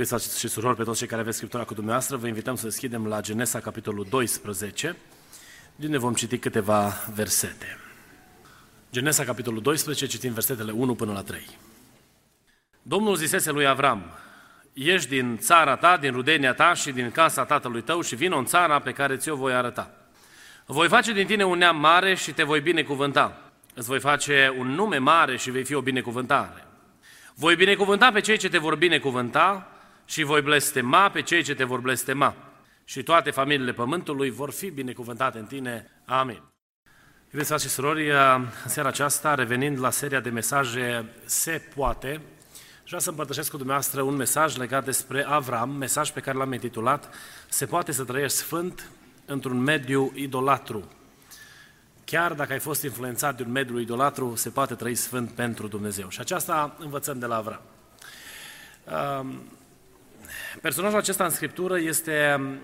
Iubiți și surori, pe toți cei care aveți Scriptura cu dumneavoastră, vă invităm să deschidem la Genesa, capitolul 12, din unde vom citi câteva versete. Genesa, capitolul 12, citim versetele 1 până la 3. Domnul zisese lui Avram, ieși din țara ta, din rudenia ta și din casa tatălui tău și vină în țara pe care ți-o voi arăta. Voi face din tine un neam mare și te voi binecuvânta. Îți voi face un nume mare și vei fi o binecuvântare. Voi binecuvânta pe cei ce te vor binecuvânta și voi blestema pe cei ce te vor blestema. Și toate familiile pământului vor fi binecuvântate în tine. Amin. Iubiți frate și surori, în seara aceasta, revenind la seria de mesaje Se poate, vreau să împărtășesc cu dumneavoastră un mesaj legat despre Avram, mesaj pe care l-am intitulat Se poate să trăiești sfânt într-un mediu idolatru. Chiar dacă ai fost influențat de un mediu idolatru, se poate trăi sfânt pentru Dumnezeu. Și aceasta învățăm de la Avram. Personajul acesta în Scriptură este um,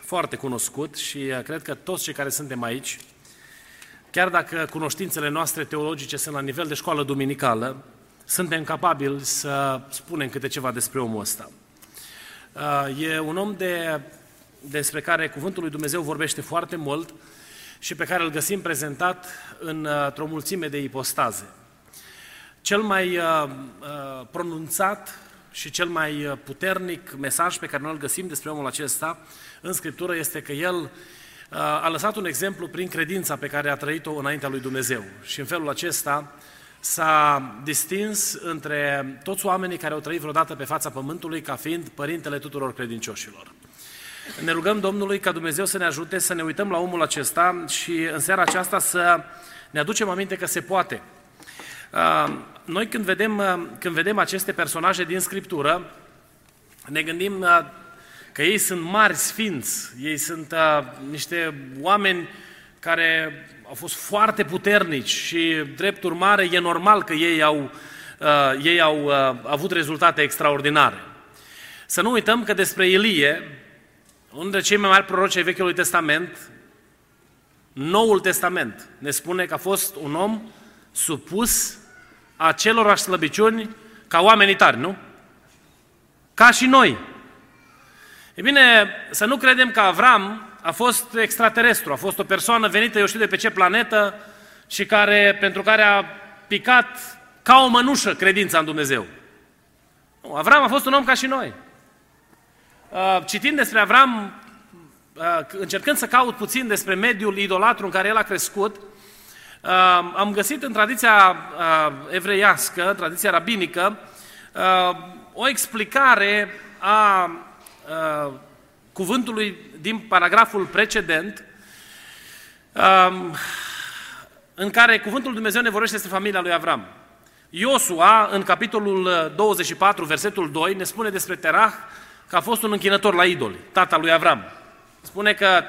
foarte cunoscut și uh, cred că toți cei care suntem aici, chiar dacă cunoștințele noastre teologice sunt la nivel de școală duminicală, suntem capabili să spunem câte ceva despre omul ăsta. Uh, e un om de, despre care Cuvântul lui Dumnezeu vorbește foarte mult și pe care îl găsim prezentat într-o mulțime de ipostaze. Cel mai uh, pronunțat și cel mai uh, puternic mesaj pe care noi îl găsim despre omul acesta în Scriptură este că el uh, a lăsat un exemplu prin credința pe care a trăit-o înaintea lui Dumnezeu. Și în felul acesta s-a distins între toți oamenii care au trăit vreodată pe fața pământului ca fiind părintele tuturor credincioșilor. Ne rugăm Domnului ca Dumnezeu să ne ajute să ne uităm la omul acesta și în seara aceasta să ne aducem aminte că se poate. Uh, noi când vedem, uh, când vedem aceste personaje din Scriptură, ne gândim uh, că ei sunt mari sfinți, ei sunt niște oameni care au fost foarte puternici și, drept urmare, e normal că ei au, ei au avut rezultate extraordinare. Să nu uităm că despre Ilie, unul dintre cei mai mari proroci ai Vechiului Testament, Noul Testament ne spune că a fost un om supus acelorași slăbiciuni ca oamenii tari, nu? Ca și noi. E bine, să nu credem că Avram a fost extraterestru, a fost o persoană venită, eu știu de pe ce planetă, și care, pentru care a picat ca o mănușă credința în Dumnezeu. Nu, Avram a fost un om ca și noi. Uh, citind despre Avram, uh, încercând să caut puțin despre mediul idolatru în care el a crescut, am găsit în tradiția evreiască, tradiția rabinică, o explicare a cuvântului din paragraful precedent, în care cuvântul Dumnezeu ne vorbește despre familia lui Avram. Iosua, în capitolul 24, versetul 2, ne spune despre Terah că a fost un închinător la idoli, tata lui Avram. Spune că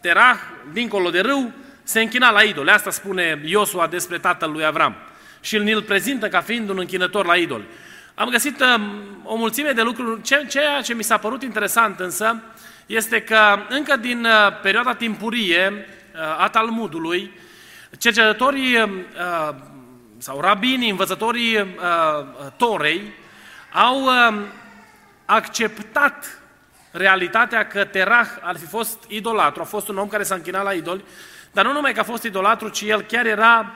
Terah, dincolo de râu, se închina la idol. Asta spune Iosua despre tatăl lui Avram. Și îl îl prezintă ca fiind un închinător la idol. Am găsit um, o mulțime de lucruri. Ceea ce mi s-a părut interesant însă este că încă din uh, perioada timpurie uh, a Talmudului, cercetătorii um, uh, sau rabinii, învățătorii Torei, au um, acceptat realitatea că Terah ar fi fost idolatru, a fost un om care s-a închinat la idoli, dar nu numai că a fost idolatru, ci el chiar era,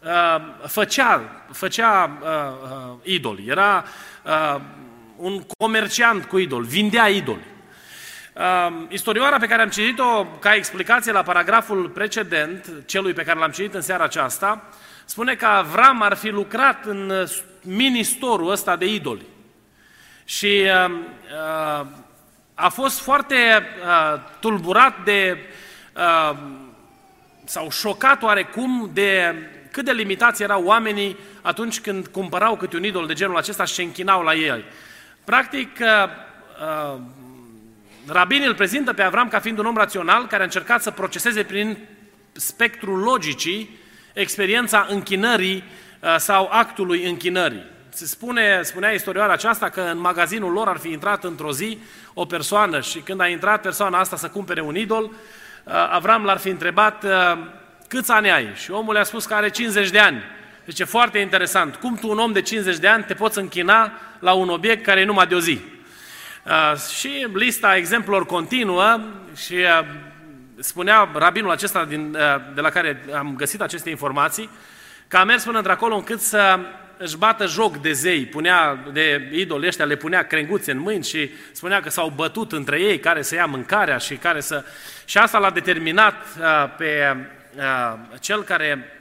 uh, făcea, făcea uh, uh, idoli, era uh, un comerciant cu idoli, vindea idoli. Uh, istorioara pe care am citit-o ca explicație la paragraful precedent, celui pe care l-am citit în seara aceasta, spune că Avram ar fi lucrat în uh, ministorul ăsta de idoli. Și uh, uh, a fost foarte uh, tulburat de uh, sau șocat oarecum de cât de limitați erau oamenii atunci când cumpărau câte un idol de genul acesta și se închinau la el. Practic, uh, uh, rabinii îl prezintă pe Avram ca fiind un om rațional care a încercat să proceseze prin spectrul logicii experiența închinării uh, sau actului închinării. Se spune, spunea istorioara aceasta că în magazinul lor ar fi intrat într-o zi o persoană și când a intrat persoana asta să cumpere un idol, uh, Avram l-ar fi întrebat uh, câți ani ai? Și omul i-a spus că are 50 de ani. Deci e foarte interesant. Cum tu, un om de 50 de ani, te poți închina la un obiect care e numai de o zi? Uh, și lista exemplelor continuă și uh, spunea rabinul acesta din, uh, de la care am găsit aceste informații, că a mers până într-acolo încât să își bată joc de zei, punea, de idoli ăștia, le punea crenguțe în mâini și spunea că s-au bătut între ei care să ia mâncarea și care să... Și asta l-a determinat uh, pe uh, cel care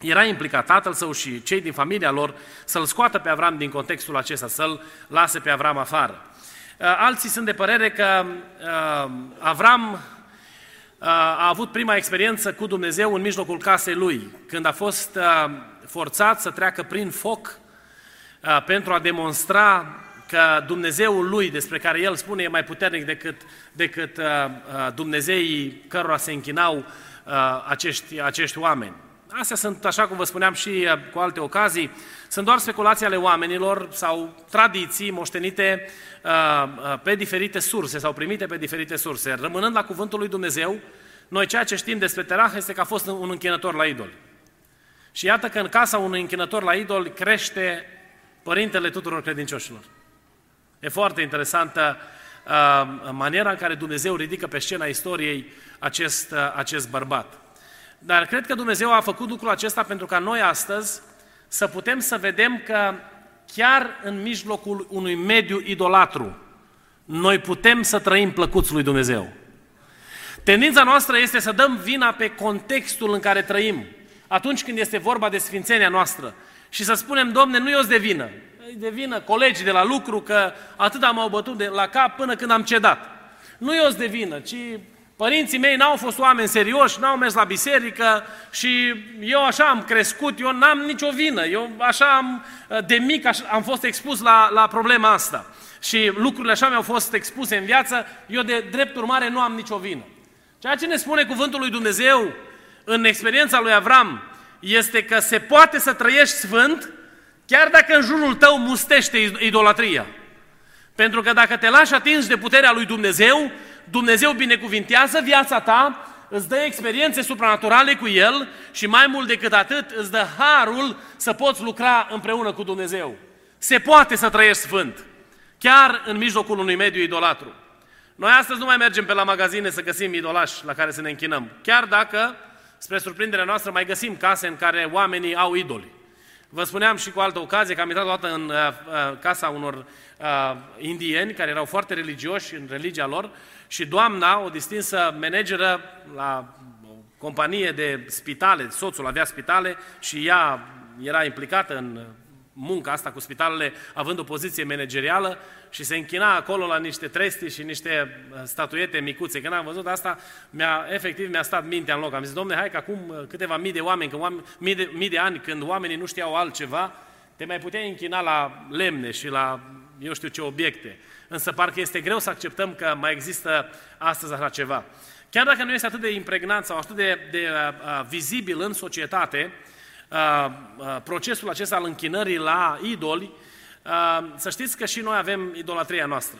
era implicat, tatăl său și cei din familia lor, să-l scoată pe Avram din contextul acesta, să-l lase pe Avram afară. Uh, alții sunt de părere că uh, Avram uh, a avut prima experiență cu Dumnezeu în mijlocul casei lui, când a fost forțat să treacă prin foc pentru a demonstra că Dumnezeul lui, despre care el spune, e mai puternic decât, decât Dumnezeii cărora se închinau acești, acești oameni. Astea sunt, așa cum vă spuneam și uh, cu alte ocazii, sunt doar speculații ale oamenilor sau tradiții moștenite uh, uh, pe diferite surse sau primite pe diferite surse. Rămânând la cuvântul lui Dumnezeu, noi ceea ce știm despre Terah este că a fost un închinător la idol. Și iată că în casa unui închinător la idol crește părintele tuturor credincioșilor. E foarte interesantă uh, maniera în care Dumnezeu ridică pe scena istoriei acest, uh, acest bărbat. Dar cred că Dumnezeu a făcut lucrul acesta pentru ca noi astăzi să putem să vedem că chiar în mijlocul unui mediu idolatru, noi putem să trăim plăcuți lui Dumnezeu. Tendința noastră este să dăm vina pe contextul în care trăim, atunci când este vorba de sfințenia noastră. Și să spunem, Domne, nu eu de vină. De vină colegii de la lucru că atât m-au bătut de la cap până când am cedat. Nu eu de vină, ci Părinții mei n-au fost oameni serioși, n-au mers la biserică și eu așa am crescut, eu n-am nicio vină. Eu așa am, de mic așa, am fost expus la, la problema asta. Și lucrurile așa mi-au fost expuse în viață, eu de drept urmare nu am nicio vină. Ceea ce ne spune cuvântul lui Dumnezeu în experiența lui Avram este că se poate să trăiești sfânt chiar dacă în jurul tău mustește idolatria. Pentru că dacă te lași atins de puterea lui Dumnezeu, Dumnezeu binecuvintează viața ta, îți dă experiențe supranaturale cu El și mai mult decât atât îți dă harul să poți lucra împreună cu Dumnezeu. Se poate să trăiești sfânt, chiar în mijlocul unui mediu idolatru. Noi astăzi nu mai mergem pe la magazine să găsim idolași la care să ne închinăm, chiar dacă, spre surprinderea noastră, mai găsim case în care oamenii au idoli. Vă spuneam și cu altă ocazie că am intrat o dată în uh, uh, casa unor uh, indieni care erau foarte religioși în religia lor și doamna, o distinsă manageră la o companie de spitale, soțul avea spitale și ea era implicată în munca asta cu spitalele, având o poziție managerială și se închina acolo la niște tresti și niște uh, statuete micuțe. Când am văzut asta, mi-a, efectiv mi-a stat mintea în loc. Am zis, domne, hai că acum uh, câteva mii de oameni, când oameni, mii, de, mii de ani, când oamenii nu știau altceva, te mai puteai închina la lemne și la eu știu ce obiecte. Însă parcă este greu să acceptăm că mai există astăzi așa ceva. Chiar dacă nu este atât de impregnant sau atât de, de uh, vizibil în societate, uh, uh, procesul acesta al închinării la idoli, uh, să știți că și noi avem idolatria noastră.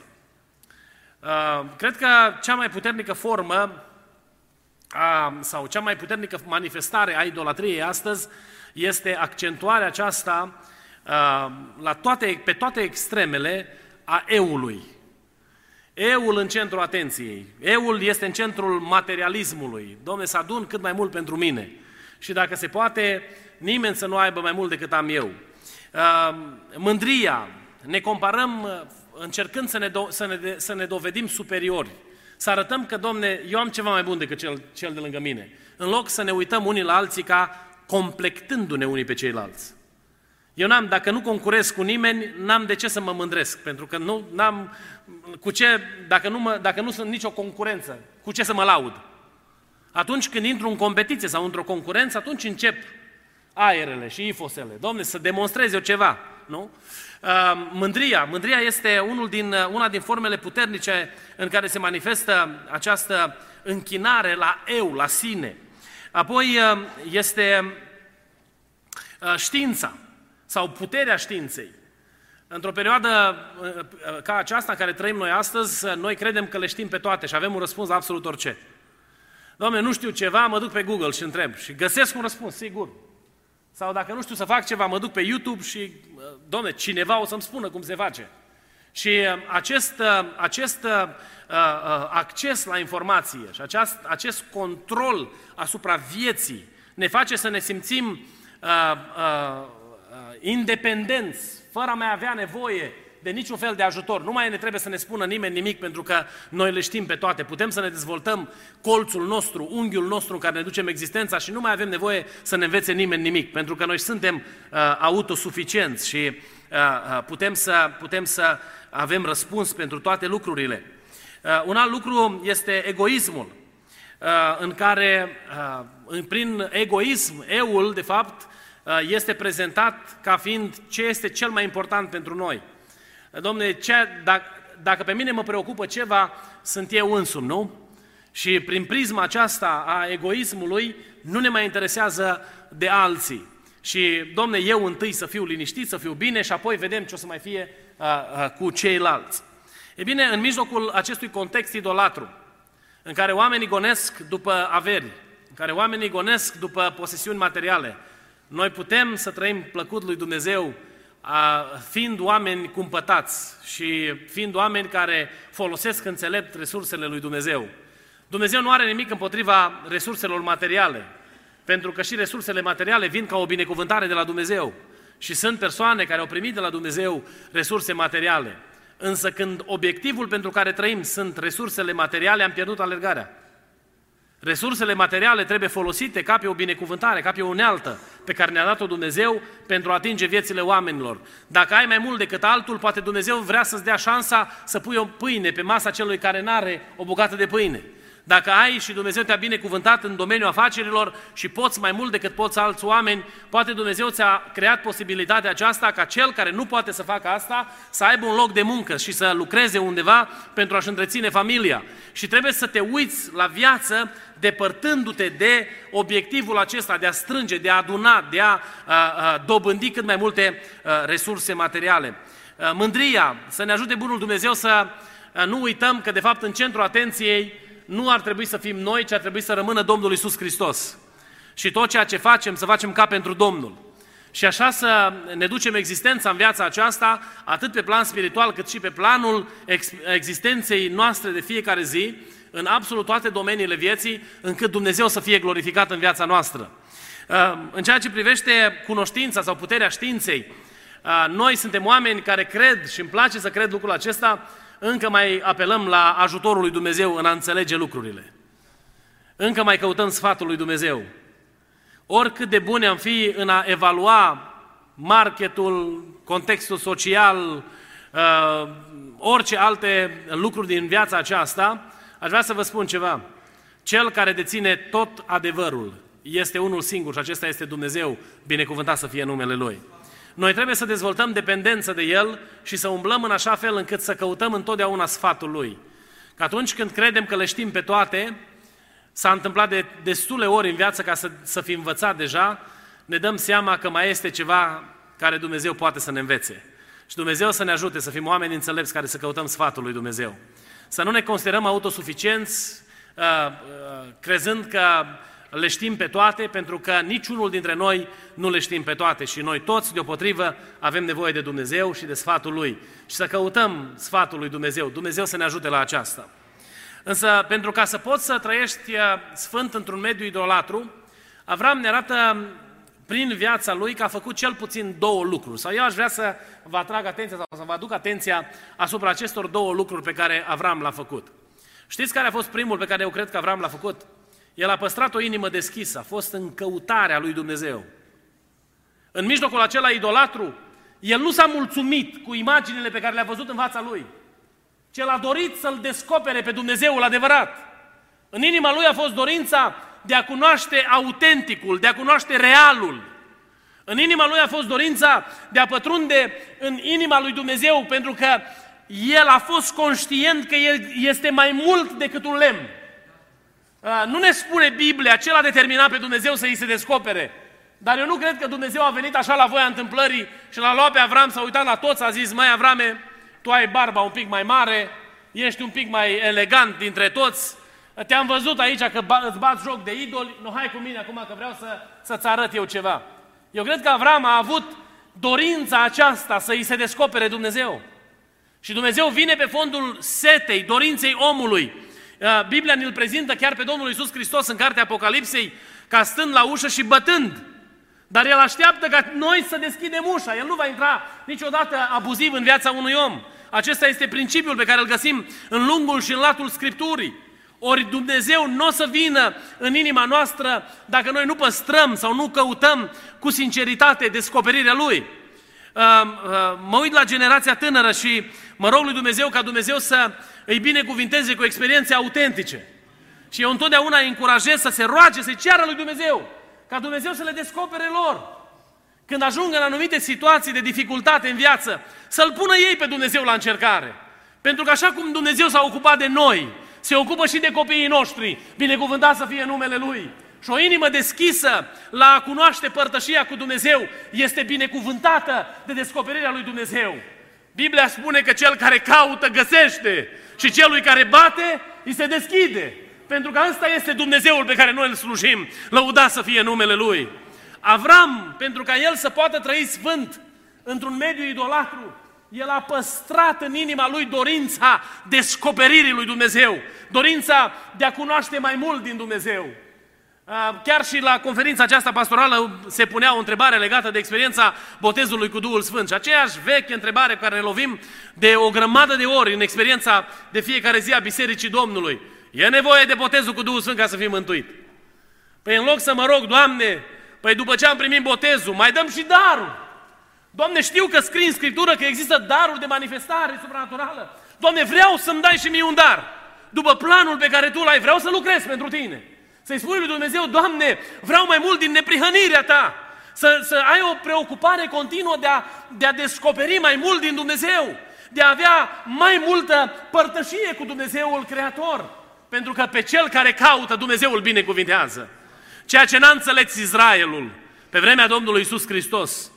Uh, cred că cea mai puternică formă a, sau cea mai puternică manifestare a idolatriei astăzi este accentuarea aceasta a, la toate, pe toate extremele a eului. Eul în centrul atenției. Eul este în centrul materialismului. Domne, să adun cât mai mult pentru mine. Și dacă se poate, nimeni să nu aibă mai mult decât am eu. Mândria. Ne comparăm încercând să ne, do- să, ne de- să ne dovedim superiori. Să arătăm că, domne, eu am ceva mai bun decât cel, cel de lângă mine. În loc să ne uităm unii la alții ca complectându-ne unii pe ceilalți. Eu n-am, dacă nu concurez cu nimeni, n-am de ce să mă mândresc, pentru că nu n-am, cu ce, dacă nu, mă, dacă nu sunt nicio concurență, cu ce să mă laud? Atunci când intru în competiție sau într-o concurență, atunci încep aerele și ifosele. Domne, să demonstrez eu ceva, nu? Uh, mândria. Mândria este unul din, uh, una din formele puternice în care se manifestă această închinare la eu, la sine. Apoi uh, este știința sau puterea științei. Într-o perioadă ca aceasta în care trăim noi astăzi, noi credem că le știm pe toate și avem un răspuns la absolut orice. Doamne, nu știu ceva, mă duc pe Google și întreb și găsesc un răspuns, sigur. Sau dacă nu știu să fac ceva, mă duc pe YouTube și, uh, domne, cineva o să-mi spună cum se face. Și uh, acest, uh, acest acces la informație și acest, acest control asupra vieții ne face să ne simțim uh, uh, independenți, fără a mai avea nevoie de niciun fel de ajutor. Nu mai ne trebuie să ne spună nimeni nimic pentru că noi le știm pe toate. Putem să ne dezvoltăm colțul nostru, unghiul nostru în care ne ducem existența și nu mai avem nevoie să ne învețe nimeni nimic, pentru că noi suntem uh, autosuficienți și uh, uh, putem, să, putem să avem răspuns pentru toate lucrurile. Uh, un alt lucru este egoismul, uh, în care, uh, prin egoism, eul, de fapt, uh, este prezentat ca fiind ce este cel mai important pentru noi. Domne, ce, dacă, dacă pe mine mă preocupă ceva, sunt eu însumi, nu? Și prin prisma aceasta a egoismului, nu ne mai interesează de alții. Și, domne, eu întâi să fiu liniștit, să fiu bine și apoi vedem ce o să mai fie a, a, cu ceilalți. E bine, în mijlocul acestui context idolatru, în care oamenii gonesc după averi, în care oamenii gonesc după posesiuni materiale, noi putem să trăim plăcut lui Dumnezeu fiind oameni cumpătați și fiind oameni care folosesc înțelept resursele lui Dumnezeu. Dumnezeu nu are nimic împotriva resurselor materiale, pentru că și resursele materiale vin ca o binecuvântare de la Dumnezeu. Și sunt persoane care au primit de la Dumnezeu resurse materiale. Însă când obiectivul pentru care trăim sunt resursele materiale, am pierdut alergarea. Resursele materiale trebuie folosite ca pe o binecuvântare, ca pe o unealtă pe care ne-a dat-o Dumnezeu pentru a atinge viețile oamenilor. Dacă ai mai mult decât altul, poate Dumnezeu vrea să-ți dea șansa să pui o pâine pe masa celui care n-are o bucată de pâine. Dacă ai și Dumnezeu te-a binecuvântat în domeniul afacerilor și poți mai mult decât poți alți oameni, poate Dumnezeu ți-a creat posibilitatea aceasta ca cel care nu poate să facă asta să aibă un loc de muncă și să lucreze undeva pentru a-și întreține familia. Și trebuie să te uiți la viață depărtându-te de obiectivul acesta de a strânge, de a aduna, de a, a, a dobândi cât mai multe a, resurse materiale. A, mândria, să ne ajute Bunul Dumnezeu să a, nu uităm că de fapt în centrul atenției nu ar trebui să fim noi, ci ar trebui să rămână Domnul Isus Hristos. Și tot ceea ce facem, să facem ca pentru Domnul. Și așa să ne ducem existența în viața aceasta, atât pe plan spiritual, cât și pe planul existenței noastre de fiecare zi, în absolut toate domeniile vieții, încât Dumnezeu să fie glorificat în viața noastră. Uh, în ceea ce privește cunoștința sau puterea științei, uh, noi suntem oameni care cred și îmi place să cred lucrul acesta, încă mai apelăm la ajutorul lui Dumnezeu în a înțelege lucrurile. Încă mai căutăm sfatul lui Dumnezeu. Oricât de bune am fi în a evalua marketul, contextul social, uh, orice alte lucruri din viața aceasta, aș vrea să vă spun ceva. Cel care deține tot adevărul este unul singur și acesta este Dumnezeu, binecuvântat să fie numele Lui. Noi trebuie să dezvoltăm dependență de El și să umblăm în așa fel încât să căutăm întotdeauna sfatul Lui. Că atunci când credem că le știm pe toate, s-a întâmplat de destule ori în viață ca să, să fi învățat deja, ne dăm seama că mai este ceva care Dumnezeu poate să ne învețe. Și Dumnezeu să ne ajute să fim oameni înțelepți care să căutăm sfatul lui Dumnezeu. Să nu ne considerăm autosuficienți, uh, uh, crezând că le știm pe toate, pentru că niciunul dintre noi nu le știm pe toate și noi toți, deopotrivă, avem nevoie de Dumnezeu și de sfatul Lui. Și să căutăm sfatul lui Dumnezeu. Dumnezeu să ne ajute la aceasta. Însă, pentru ca să poți să trăiești uh, sfânt într-un mediu idolatru, Avram ne arată prin viața lui că a făcut cel puțin două lucruri. Sau eu aș vrea să vă atrag atenția sau să vă aduc atenția asupra acestor două lucruri pe care Avram l-a făcut. Știți care a fost primul pe care eu cred că Avram l-a făcut? El a păstrat o inimă deschisă, a fost în căutarea lui Dumnezeu. În mijlocul acela idolatru, el nu s-a mulțumit cu imaginile pe care le-a văzut în fața lui, ci el a dorit să-L descopere pe Dumnezeul adevărat. În inima lui a fost dorința de a cunoaște autenticul, de a cunoaște realul. În inima lui a fost dorința de a pătrunde în inima lui Dumnezeu, pentru că el a fost conștient că el este mai mult decât un lemn. Nu ne spune Biblia ce l-a determinat pe Dumnezeu să îi se descopere. Dar eu nu cred că Dumnezeu a venit așa la voia întâmplării și l-a luat pe Avram, s-a uitat la toți, a zis, mai Avrame, tu ai barba un pic mai mare, ești un pic mai elegant dintre toți, te-am văzut aici că îți bați joc de idoli, nu hai cu mine acum că vreau să, să-ți arăt eu ceva. Eu cred că Avram a avut dorința aceasta să îi se descopere Dumnezeu. Și Dumnezeu vine pe fondul setei, dorinței omului. Uh, Biblia ne-l prezintă chiar pe Domnul Iisus Hristos în cartea Apocalipsei ca stând la ușă și bătând. Dar El așteaptă ca noi să deschidem ușa. El nu va intra niciodată abuziv în viața unui om. Acesta este principiul pe care îl găsim în lungul și în latul Scripturii. Ori Dumnezeu nu o să vină în inima noastră dacă noi nu păstrăm sau nu căutăm cu sinceritate descoperirea Lui. Uh, uh, mă uit la generația tânără și mă rog lui Dumnezeu ca Dumnezeu să îi binecuvinteze cu experiențe autentice. Și eu întotdeauna îi încurajez să se roage, să-i ceară lui Dumnezeu, ca Dumnezeu să le descopere lor. Când ajung în anumite situații de dificultate în viață, să-L pună ei pe Dumnezeu la încercare. Pentru că așa cum Dumnezeu s-a ocupat de noi, se ocupă și de copiii noștri, binecuvântat să fie numele Lui. Și o inimă deschisă la a cunoaște părtășia cu Dumnezeu este binecuvântată de descoperirea lui Dumnezeu. Biblia spune că cel care caută găsește și celui care bate îi se deschide. Pentru că ăsta este Dumnezeul pe care noi îl slujim. Lăuda să fie numele Lui. Avram, pentru ca el să poată trăi sfânt într-un mediu idolatru, el a păstrat în inima lui dorința descoperirii lui Dumnezeu, dorința de a cunoaște mai mult din Dumnezeu. Chiar și la conferința aceasta pastorală se punea o întrebare legată de experiența botezului cu Duhul Sfânt. Și aceeași veche întrebare cu care ne lovim de o grămadă de ori în experiența de fiecare zi a Bisericii Domnului. E nevoie de botezul cu Duhul Sfânt ca să fim mântuit. Păi în loc să mă rog, Doamne, păi după ce am primit botezul, mai dăm și darul. Doamne, știu că scrii în Scriptură că există daruri de manifestare supranaturală. Doamne, vreau să-mi dai și mie un dar. După planul pe care Tu l-ai, vreau să lucrez pentru Tine. Să-i spui lui Dumnezeu, Doamne, vreau mai mult din neprihănirea Ta. Să, să ai o preocupare continuă de a, de a descoperi mai mult din Dumnezeu. De a avea mai multă părtășie cu Dumnezeul Creator. Pentru că pe cel care caută, Dumnezeu îl binecuvintează. Ceea ce n-a înțeles Israelul pe vremea Domnului Isus Hristos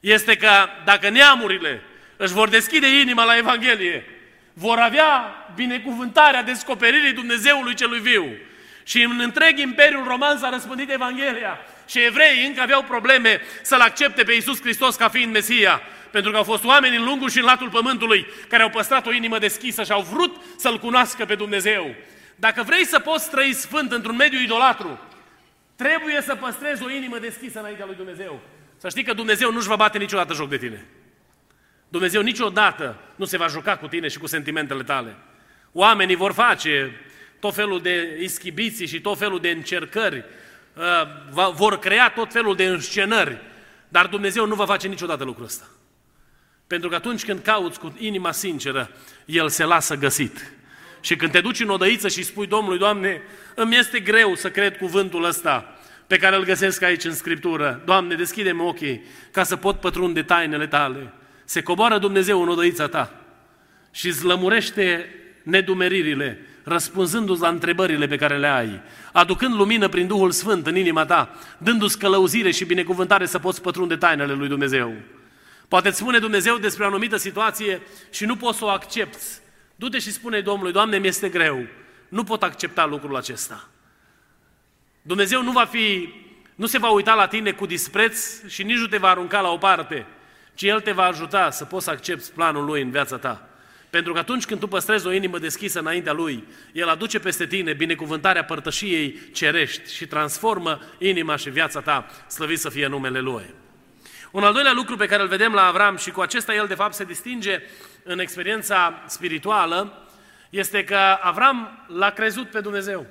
este că dacă neamurile își vor deschide inima la Evanghelie, vor avea binecuvântarea descoperirii Dumnezeului celui viu. Și în întreg Imperiul Roman s-a răspândit Evanghelia. Și evreii încă aveau probleme să-L accepte pe Iisus Hristos ca fiind Mesia. Pentru că au fost oameni în lungul și în latul pământului care au păstrat o inimă deschisă și au vrut să-L cunoască pe Dumnezeu. Dacă vrei să poți trăi sfânt într-un mediu idolatru, trebuie să păstrezi o inimă deschisă înaintea lui Dumnezeu. Să știi că Dumnezeu nu-și va bate niciodată joc de tine. Dumnezeu niciodată nu se va juca cu tine și cu sentimentele tale. Oamenii vor face tot felul de ischibiții și tot felul de încercări, uh, vor crea tot felul de înscenări, dar Dumnezeu nu va face niciodată lucrul ăsta. Pentru că atunci când cauți cu inima sinceră, El se lasă găsit. Și când te duci în odăiță și spui Domnului, Doamne, îmi este greu să cred cuvântul ăsta pe care îl găsesc aici în Scriptură. Doamne, deschide-mi ochii ca să pot pătrunde tainele tale. Se coboară Dumnezeu în odăița ta și îți lămurește nedumeririle, răspunzându-ți la întrebările pe care le ai, aducând lumină prin Duhul Sfânt în inima ta, dându-ți călăuzire și binecuvântare să poți pătrunde tainele lui Dumnezeu. Poate îți spune Dumnezeu despre o anumită situație și nu poți să o accepti. Du-te și spune Domnului, Doamne, mi-este greu, nu pot accepta lucrul acesta. Dumnezeu nu va fi, nu se va uita la tine cu dispreț și nici nu te va arunca la o parte, ci El te va ajuta să poți să accepti planul Lui în viața ta. Pentru că atunci când tu păstrezi o inimă deschisă înaintea Lui, El aduce peste tine binecuvântarea părtășiei cerești și transformă inima și viața ta, slăvit să fie numele Lui. Un al doilea lucru pe care îl vedem la Avram și cu acesta el de fapt se distinge în experiența spirituală, este că Avram l-a crezut pe Dumnezeu.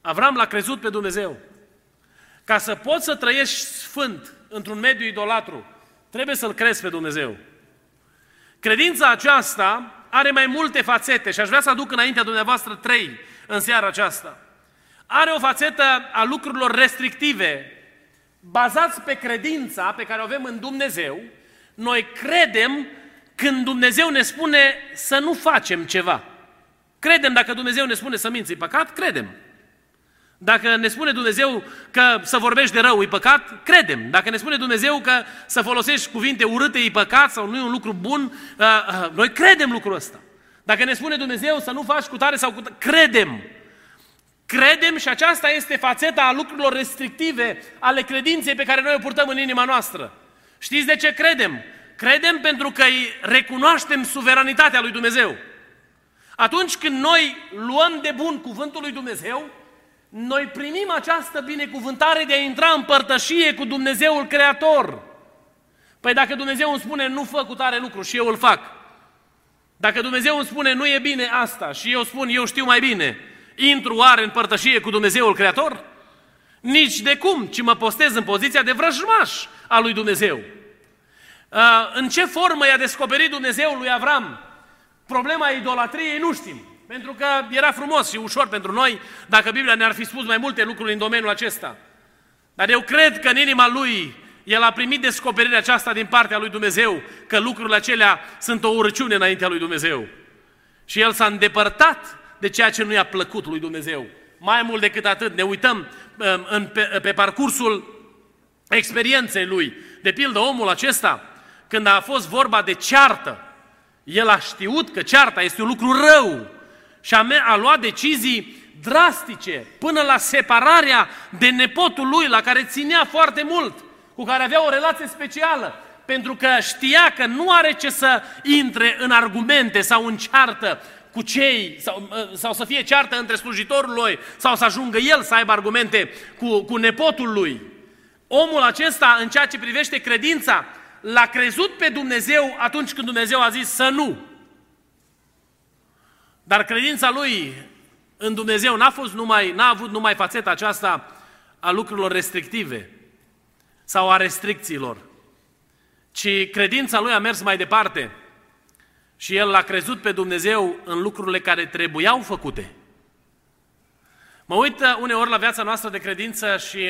Avram l-a crezut pe Dumnezeu. Ca să poți să trăiești sfânt într-un mediu idolatru, trebuie să-L crezi pe Dumnezeu. Credința aceasta are mai multe fațete și aș vrea să aduc înaintea dumneavoastră trei în seara aceasta. Are o fațetă a lucrurilor restrictive bazați pe credința pe care o avem în Dumnezeu, noi credem când Dumnezeu ne spune să nu facem ceva. Credem dacă Dumnezeu ne spune să minți, e păcat? Credem. Dacă ne spune Dumnezeu că să vorbești de rău e păcat, credem. Dacă ne spune Dumnezeu că să folosești cuvinte urâte e păcat sau nu e un lucru bun, uh, uh, noi credem lucrul ăsta. Dacă ne spune Dumnezeu să nu faci cu tare sau cu tare, credem. Credem și aceasta este fațeta a lucrurilor restrictive ale credinței pe care noi o purtăm în inima noastră. Știți de ce credem? Credem pentru că îi recunoaștem suveranitatea lui Dumnezeu. Atunci când noi luăm de bun cuvântul lui Dumnezeu, noi primim această binecuvântare de a intra în părtășie cu Dumnezeul Creator. Păi dacă Dumnezeu îmi spune nu fă cu tare lucru și eu îl fac, dacă Dumnezeu îmi spune nu e bine asta și eu spun eu știu mai bine, intru oare în părtășie cu Dumnezeul Creator? Nici de cum, ci mă postez în poziția de vrăjmaș al lui Dumnezeu. În ce formă i-a descoperit Dumnezeu lui Avram problema idolatriei, nu știm. Pentru că era frumos și ușor pentru noi dacă Biblia ne-ar fi spus mai multe lucruri în domeniul acesta. Dar eu cred că în inima lui el a primit descoperirea aceasta din partea lui Dumnezeu, că lucrurile acelea sunt o urăciune înaintea lui Dumnezeu. Și el s-a îndepărtat de ceea ce nu i-a plăcut lui Dumnezeu. Mai mult decât atât, ne uităm um, în, pe, pe parcursul experienței lui. De pildă, omul acesta, când a fost vorba de ceartă, el a știut că cearta este un lucru rău și a, a luat decizii drastice până la separarea de nepotul lui, la care ținea foarte mult, cu care avea o relație specială, pentru că știa că nu are ce să intre în argumente sau în ceartă cu cei, sau, sau să fie ceartă între slujitorul lui, sau să ajungă el să aibă argumente cu, cu nepotul lui. Omul acesta, în ceea ce privește credința, l-a crezut pe Dumnezeu atunci când Dumnezeu a zis să nu. Dar credința lui în Dumnezeu n-a fost numai, n-a avut numai fațeta aceasta a lucrurilor restrictive sau a restricțiilor, ci credința lui a mers mai departe și el l-a crezut pe Dumnezeu în lucrurile care trebuiau făcute. Mă uit uh, uneori la viața noastră de credință și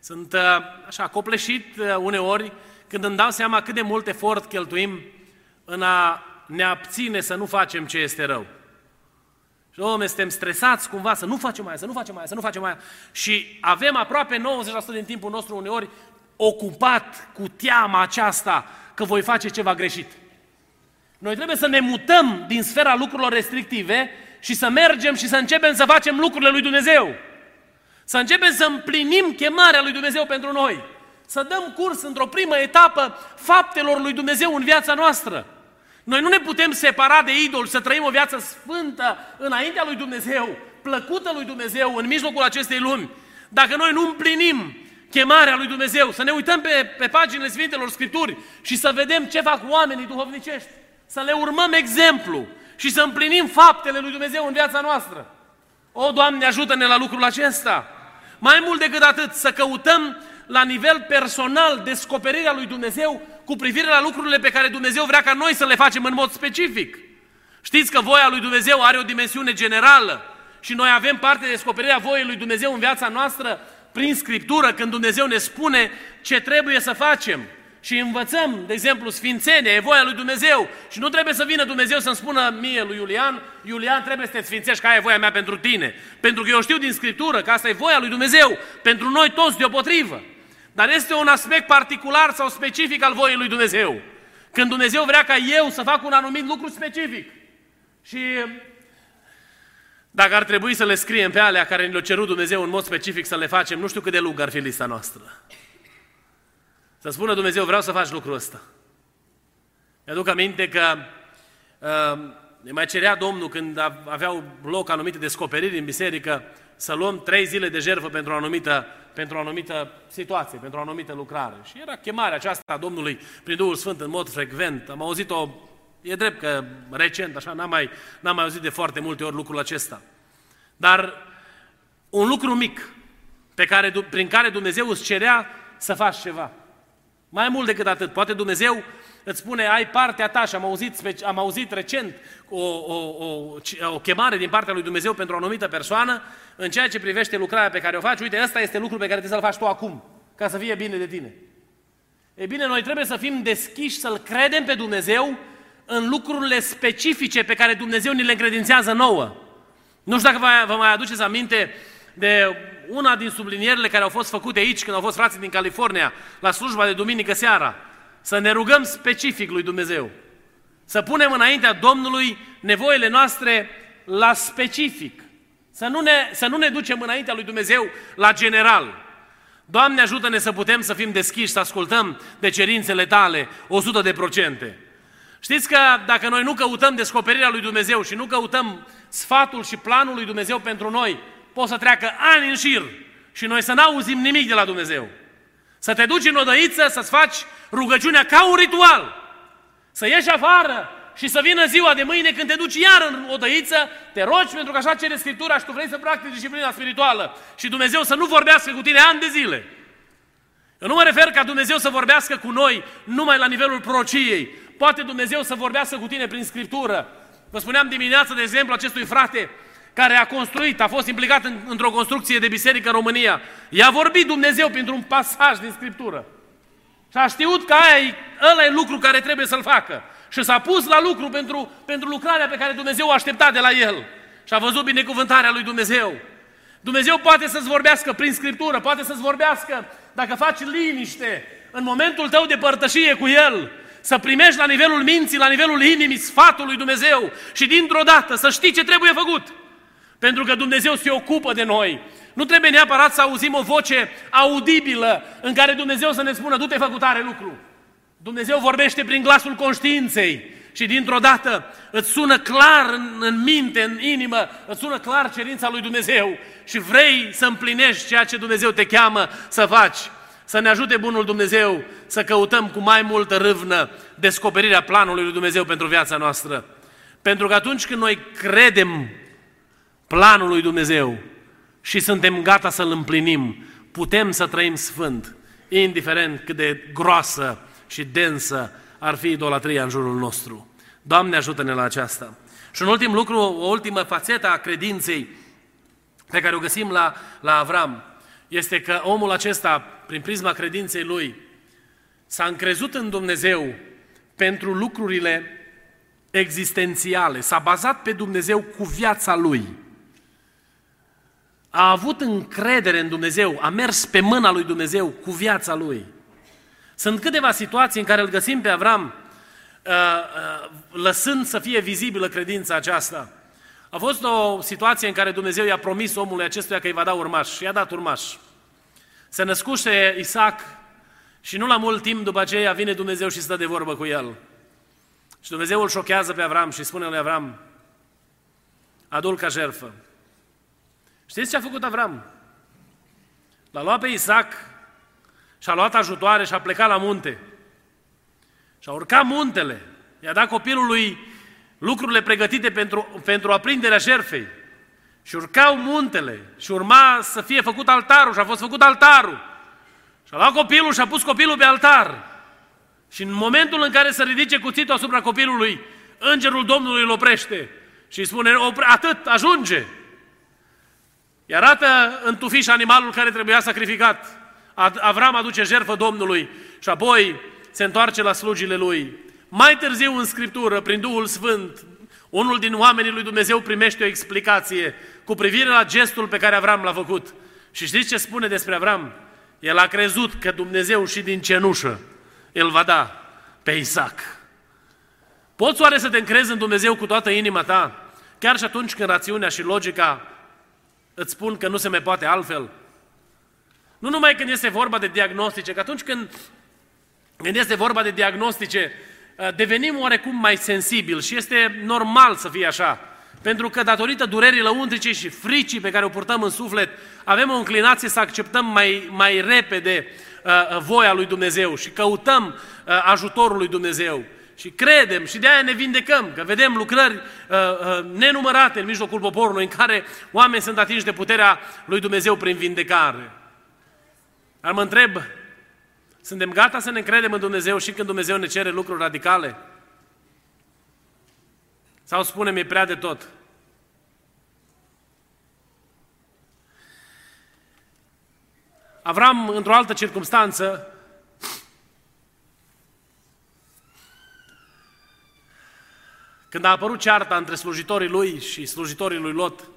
sunt uh, așa copleșit uh, uneori când îmi dau seama cât de mult efort cheltuim în a ne abține să nu facem ce este rău. Și, domnule, suntem stresați cumva să nu facem mai, să nu facem mai, să nu facem mai. Și avem aproape 90% din timpul nostru uneori ocupat cu teama aceasta că voi face ceva greșit. Noi trebuie să ne mutăm din sfera lucrurilor restrictive și să mergem și să începem să facem lucrurile lui Dumnezeu. Să începem să împlinim chemarea lui Dumnezeu pentru noi să dăm curs într-o primă etapă faptelor lui Dumnezeu în viața noastră. Noi nu ne putem separa de idol, să trăim o viață sfântă înaintea lui Dumnezeu, plăcută lui Dumnezeu în mijlocul acestei lumi. Dacă noi nu împlinim chemarea lui Dumnezeu, să ne uităm pe, pe paginile Sfintelor Scripturi și să vedem ce fac oamenii duhovnicești, să le urmăm exemplu și să împlinim faptele lui Dumnezeu în viața noastră. O, Doamne, ajută-ne la lucrul acesta! Mai mult decât atât, să căutăm la nivel personal descoperirea lui Dumnezeu cu privire la lucrurile pe care Dumnezeu vrea ca noi să le facem în mod specific. Știți că voia lui Dumnezeu are o dimensiune generală și noi avem parte de descoperirea voii lui Dumnezeu în viața noastră prin Scriptură, când Dumnezeu ne spune ce trebuie să facem. Și învățăm, de exemplu, sfințenia, e voia lui Dumnezeu. Și nu trebuie să vină Dumnezeu să-mi spună mie lui Iulian, Iulian trebuie să te sfințești, că aia e voia mea pentru tine. Pentru că eu știu din Scriptură că asta e voia lui Dumnezeu, pentru noi toți deopotrivă. Dar este un aspect particular sau specific al voii lui Dumnezeu. Când Dumnezeu vrea ca eu să fac un anumit lucru specific. Și dacă ar trebui să le scriem pe alea care ne-au cerut Dumnezeu în mod specific să le facem, nu știu cât de lung ar fi lista noastră. Să spună Dumnezeu, vreau să faci lucrul ăsta. Mi-aduc aminte că uh, ne mai cerea Domnul când aveau loc anumite descoperiri în biserică să luăm trei zile de jertfă pentru o anumită, pentru o anumită situație, pentru o anumită lucrare. Și era chemarea aceasta a Domnului prin Duhul Sfânt în mod frecvent. Am auzit-o, e drept că recent, așa, n-am mai, n-am mai auzit de foarte multe ori lucrul acesta. Dar un lucru mic pe care, prin care Dumnezeu îți cerea să faci ceva. Mai mult decât atât, poate Dumnezeu îți spune, ai partea ta și am auzit, am auzit recent o, o, o, o chemare din partea lui Dumnezeu pentru o anumită persoană în ceea ce privește lucrarea pe care o faci, uite, ăsta este lucrul pe care trebuie să-l faci tu acum. ca să fie bine de tine. E bine, noi trebuie să fim deschiși, să-L credem pe Dumnezeu în lucrurile specifice pe care Dumnezeu ni le încredințează nouă. Nu știu dacă vă mai aduceți aminte de una din sublinierile care au fost făcute aici când au fost frații din California la slujba de duminică seara. Să ne rugăm specific lui Dumnezeu. Să punem înaintea Domnului nevoile noastre la specific. Să nu ne, să nu ne ducem înaintea lui Dumnezeu la general. Doamne ajută-ne să putem să fim deschiși, să ascultăm de cerințele tale 100 de procente. Știți că dacă noi nu căutăm descoperirea lui Dumnezeu și nu căutăm sfatul și planul lui Dumnezeu pentru noi, pot să treacă ani în șir și noi să n-auzim nimic de la Dumnezeu. Să te duci în odăiță, să-ți faci rugăciunea ca un ritual. Să ieși afară și să vină ziua de mâine când te duci iar în odăiță, te rogi pentru că așa cere Scriptura și tu vrei să practici disciplina spirituală și Dumnezeu să nu vorbească cu tine ani de zile. Eu nu mă refer ca Dumnezeu să vorbească cu noi numai la nivelul prociei. Poate Dumnezeu să vorbească cu tine prin Scriptură. Vă spuneam dimineața, de exemplu, acestui frate care a construit, a fost implicat în, într-o construcție de biserică în România. I-a vorbit Dumnezeu printr-un pasaj din Scriptură. Și a știut că aia e, ăla e lucru care trebuie să-l facă. Și s-a pus la lucru pentru, pentru lucrarea pe care Dumnezeu o aștepta de la el. Și a văzut binecuvântarea lui Dumnezeu. Dumnezeu poate să-ți vorbească prin Scriptură, poate să-ți vorbească dacă faci liniște în momentul tău de părtășie cu El, să primești la nivelul minții, la nivelul inimii sfatul lui Dumnezeu și dintr-o dată să știi ce trebuie făcut. Pentru că Dumnezeu se ocupă de noi. Nu trebuie neapărat să auzim o voce audibilă în care Dumnezeu să ne spună, du-te făcutare lucru. Dumnezeu vorbește prin glasul conștiinței și dintr-o dată îți sună clar în, în minte, în inimă, îți sună clar cerința lui Dumnezeu și vrei să împlinești ceea ce Dumnezeu te cheamă să faci. Să ne ajute Bunul Dumnezeu să căutăm cu mai multă râvnă descoperirea planului lui Dumnezeu pentru viața noastră. Pentru că atunci când noi credem planul lui Dumnezeu și suntem gata să-l împlinim, putem să trăim sfânt, indiferent cât de groasă și densă ar fi idolatria în jurul nostru. Doamne ajută-ne la aceasta. Și un ultim lucru, o ultimă fațetă a credinței pe care o găsim la, la Avram, este că omul acesta, prin prisma credinței lui, s-a încrezut în Dumnezeu pentru lucrurile existențiale, s-a bazat pe Dumnezeu cu viața lui. A avut încredere în Dumnezeu, a mers pe mâna lui Dumnezeu cu viața lui. Sunt câteva situații în care îl găsim pe Avram uh, uh, lăsând să fie vizibilă credința aceasta. A fost o situație în care Dumnezeu i-a promis omului acestuia că îi va da urmaș și i-a dat urmaș. Se născuște Isaac și nu la mult timp după aceea vine Dumnezeu și stă de vorbă cu el. Și Dumnezeu îl șochează pe Avram și spune lui Avram, adul ca jerfă. Știți ce a făcut Avram? L-a luat pe Isaac și a luat ajutoare și a plecat la munte. Și a urcat muntele. I-a dat copilului lucrurile pregătite pentru, pentru aprinderea șerfei. Și urcau muntele și urma să fie făcut altarul și a fost făcut altarul. Și a luat copilul și a pus copilul pe altar. Și în momentul în care se ridice cuțitul asupra copilului, îngerul Domnului îl oprește și îi spune, atât, ajunge. Iar arată în tufiș animalul care trebuia sacrificat. Avram aduce jertfă Domnului și apoi se întoarce la slujile lui. Mai târziu în Scriptură, prin Duhul Sfânt, unul din oamenii lui Dumnezeu primește o explicație cu privire la gestul pe care Avram l-a făcut. Și știți ce spune despre Avram? El a crezut că Dumnezeu și din cenușă îl va da pe Isaac. Poți oare să te încrezi în Dumnezeu cu toată inima ta? Chiar și atunci când rațiunea și logica îți spun că nu se mai poate altfel? Nu numai când este vorba de diagnostice, că atunci când, când este vorba de diagnostice, uh, devenim oarecum mai sensibili și este normal să fie așa. Pentru că datorită durerii lăuntrice și fricii pe care o purtăm în suflet, avem o înclinație să acceptăm mai, mai repede uh, uh voia lui Dumnezeu și căutăm uh, ajutorul lui Dumnezeu. Și credem și de aia ne vindecăm, că vedem lucrări uh, uh, nenumărate în mijlocul poporului în care oameni sunt atinși de puterea lui Dumnezeu prin vindecare. Dar mă întreb, suntem gata să ne încredem în Dumnezeu și când Dumnezeu ne cere lucruri radicale? Sau spunem, e prea de tot? Avram, într-o altă circunstanță, când a apărut cearta între slujitorii lui și slujitorii lui Lot,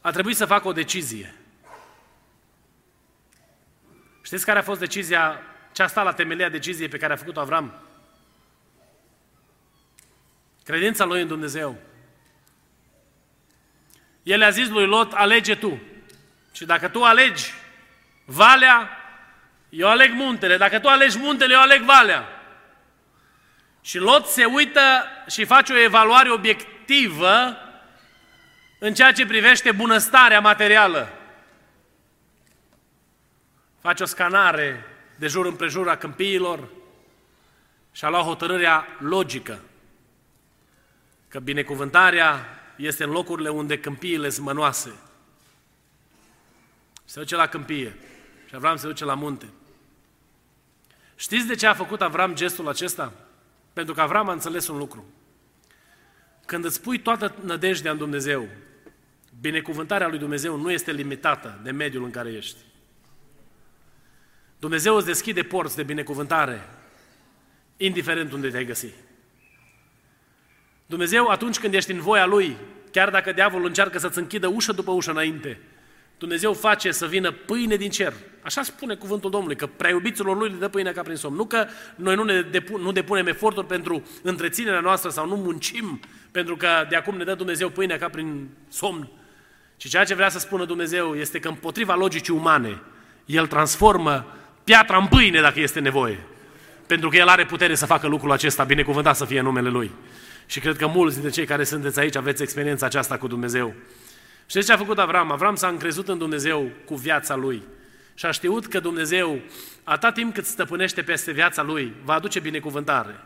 a trebuit să facă o decizie. Știți care a fost decizia, ce a stat la temelia deciziei pe care a făcut-o Avram? Credința lui în Dumnezeu. El a zis lui Lot, alege tu. Și dacă tu alegi valea, eu aleg muntele. Dacă tu alegi muntele, eu aleg valea. Și Lot se uită și face o evaluare obiectivă în ceea ce privește bunăstarea materială. Face o scanare de jur împrejur a câmpiilor și a luat hotărârea logică că binecuvântarea este în locurile unde câmpiile sunt mănoase. Se duce la câmpie și Avram se duce la munte. Știți de ce a făcut Avram gestul acesta? Pentru că Avram a înțeles un lucru. Când îți pui toată nădejdea în Dumnezeu, binecuvântarea lui Dumnezeu nu este limitată de mediul în care ești. Dumnezeu îți deschide porți de binecuvântare, indiferent unde te-ai găsi. Dumnezeu, atunci când ești în voia Lui, chiar dacă diavolul încearcă să-ți închidă ușă după ușă înainte, Dumnezeu face să vină pâine din cer. Așa spune cuvântul Domnului, că prea iubiților Lui le dă pâine ca prin somn. Nu că noi nu, ne depun, nu depunem eforturi pentru întreținerea noastră sau nu muncim pentru că de acum ne dă Dumnezeu pâine ca prin somn. Și ceea ce vrea să spună Dumnezeu este că împotriva logicii umane, El transformă piatra în pâine dacă este nevoie. Pentru că El are putere să facă lucrul acesta, binecuvântat să fie numele Lui. Și cred că mulți dintre cei care sunteți aici aveți experiența aceasta cu Dumnezeu. Știți ce a făcut Avram? Avram s-a încrezut în Dumnezeu cu viața lui. Și a știut că Dumnezeu, atât timp cât stăpânește peste viața lui, va aduce binecuvântare.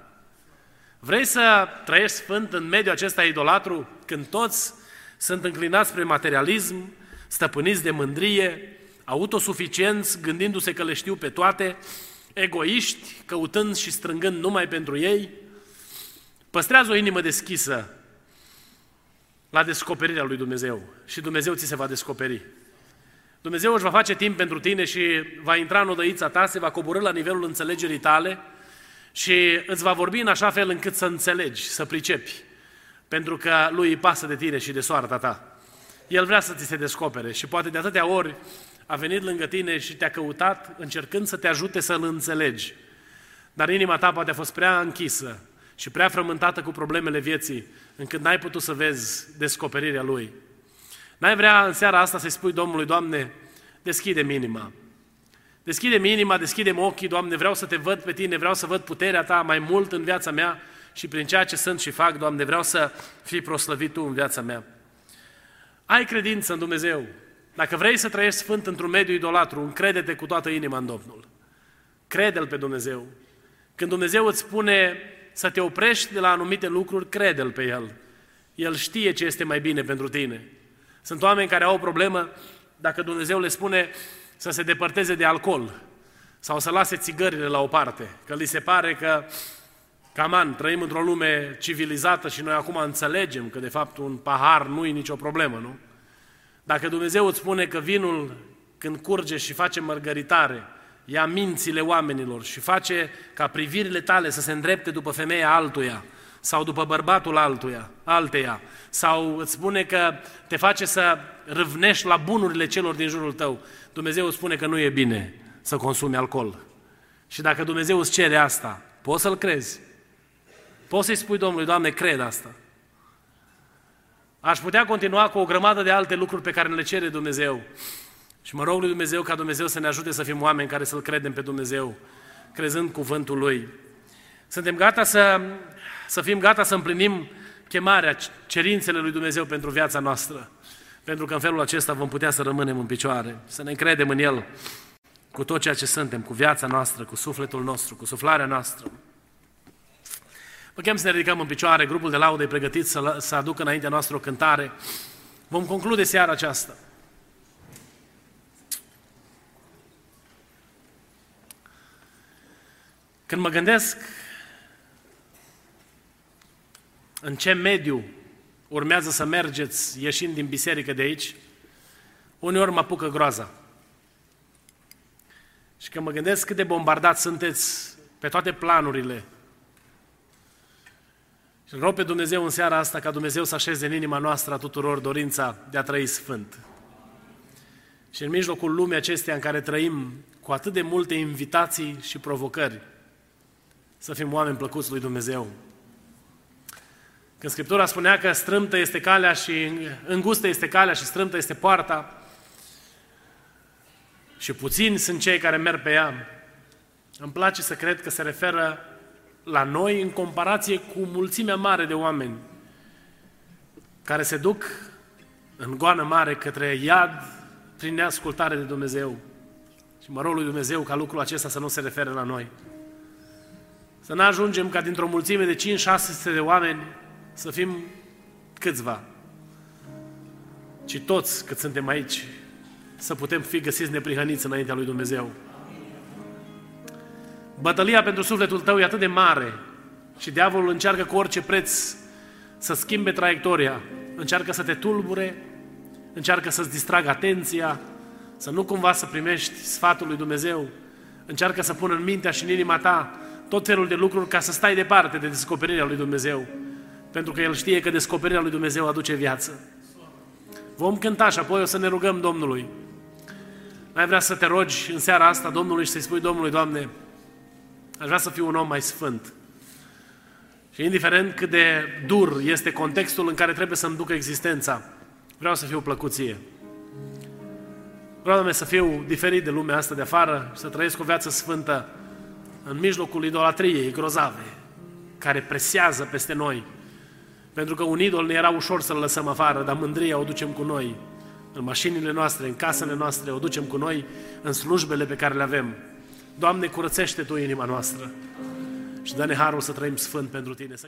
Vrei să trăiești sfânt în mediul acesta idolatru, când toți sunt înclinați spre materialism, stăpâniți de mândrie, autosuficienți, gândindu-se că le știu pe toate, egoiști, căutând și strângând numai pentru ei? Păstrează o inimă deschisă la descoperirea lui Dumnezeu și Dumnezeu ți se va descoperi. Dumnezeu își va face timp pentru tine și va intra în odăița ta, se va coborâ la nivelul înțelegerii tale și îți va vorbi în așa fel încât să înțelegi, să pricepi, pentru că lui îi pasă de tine și de soarta ta. El vrea să ți se descopere și poate de atâtea ori a venit lângă tine și te-a căutat încercând să te ajute să-L înțelegi. Dar inima ta poate a fost prea închisă și prea frământată cu problemele vieții, încât n-ai putut să vezi descoperirea Lui. N-ai vrea în seara asta să-i spui Domnului, Doamne, deschide inima. deschide inima, deschide ochii, Doamne, vreau să te văd pe Tine, vreau să văd puterea Ta mai mult în viața mea și prin ceea ce sunt și fac, Doamne, vreau să fii proslăvit Tu în viața mea. Ai credință în Dumnezeu. Dacă vrei să trăiești sfânt într-un mediu idolatru, încrede-te cu toată inima în Domnul. Crede-L pe Dumnezeu. Când Dumnezeu îți spune să te oprești de la anumite lucruri, crede-L pe El. El știe ce este mai bine pentru tine. Sunt oameni care au o problemă dacă Dumnezeu le spune să se depărteze de alcool sau să lase țigările la o parte, că li se pare că, caman, trăim într-o lume civilizată și noi acum înțelegem că de fapt un pahar nu e nicio problemă, nu? Dacă Dumnezeu îți spune că vinul când curge și face mărgăritare, ia mințile oamenilor și face ca privirile tale să se îndrepte după femeia altuia sau după bărbatul altuia, alteia, sau îți spune că te face să râvnești la bunurile celor din jurul tău, Dumnezeu îți spune că nu e bine să consumi alcool. Și dacă Dumnezeu îți cere asta, poți să-L crezi. Poți să-i spui Domnului, Doamne, cred asta. Aș putea continua cu o grămadă de alte lucruri pe care ne le cere Dumnezeu. Și mă rog lui Dumnezeu ca Dumnezeu să ne ajute să fim oameni care să-L credem pe Dumnezeu, crezând cuvântul Lui. Suntem gata să, să fim gata să împlinim chemarea, cerințele lui Dumnezeu pentru viața noastră. Pentru că în felul acesta vom putea să rămânem în picioare, să ne încredem în El cu tot ceea ce suntem, cu viața noastră, cu sufletul nostru, cu suflarea noastră. Vă chem să ne ridicăm în picioare, grupul de laudă e pregătit să, să aducă înaintea noastră o cântare. Vom conclude seara aceasta. Când mă gândesc în ce mediu urmează să mergeți ieșind din biserică de aici, uneori mă apucă groaza. Și când mă gândesc cât de bombardați sunteți pe toate planurile, și rog pe Dumnezeu în seara asta ca Dumnezeu să așeze în inima noastră a tuturor dorința de a trăi sfânt. Și în mijlocul lumii acesteia în care trăim cu atât de multe invitații și provocări, să fim oameni plăcuți lui Dumnezeu. Când Scriptura spunea că strâmtă este calea și îngustă este calea și strâmtă este poarta și puțini sunt cei care merg pe ea, îmi place să cred că se referă la noi în comparație cu mulțimea mare de oameni care se duc în goană mare către iad prin neascultare de Dumnezeu. Și mă rog lui Dumnezeu ca lucrul acesta să nu se refere la noi. Să nu ajungem ca dintr-o mulțime de 5-600 de oameni să fim câțiva, ci toți cât suntem aici să putem fi găsiți neprihăniți înaintea lui Dumnezeu. Bătălia pentru sufletul tău e atât de mare și diavolul încearcă cu orice preț să schimbe traiectoria, încearcă să te tulbure, încearcă să-ți distragă atenția, să nu cumva să primești sfatul lui Dumnezeu, încearcă să pună în mintea și în inima ta tot felul de lucruri ca să stai departe de descoperirea lui Dumnezeu, pentru că El știe că descoperirea lui Dumnezeu aduce viață. Vom cânta și apoi o să ne rugăm Domnului. Mai vrea să te rogi în seara asta Domnului și să-i spui Domnului, Doamne, Aș vrea să fiu un om mai sfânt. Și indiferent cât de dur este contextul în care trebuie să-mi duc existența, vreau să fiu plăcuție. Vreau, Doamne, să fiu diferit de lumea asta de afară și să trăiesc o viață sfântă în mijlocul idolatriei grozave, care presează peste noi. Pentru că un idol ne era ușor să-l lăsăm afară, dar mândria o ducem cu noi. În mașinile noastre, în casele noastre, o ducem cu noi, în slujbele pe care le avem. Doamne, curățește Tu inima noastră și dă-ne harul să trăim sfânt pentru Tine. Să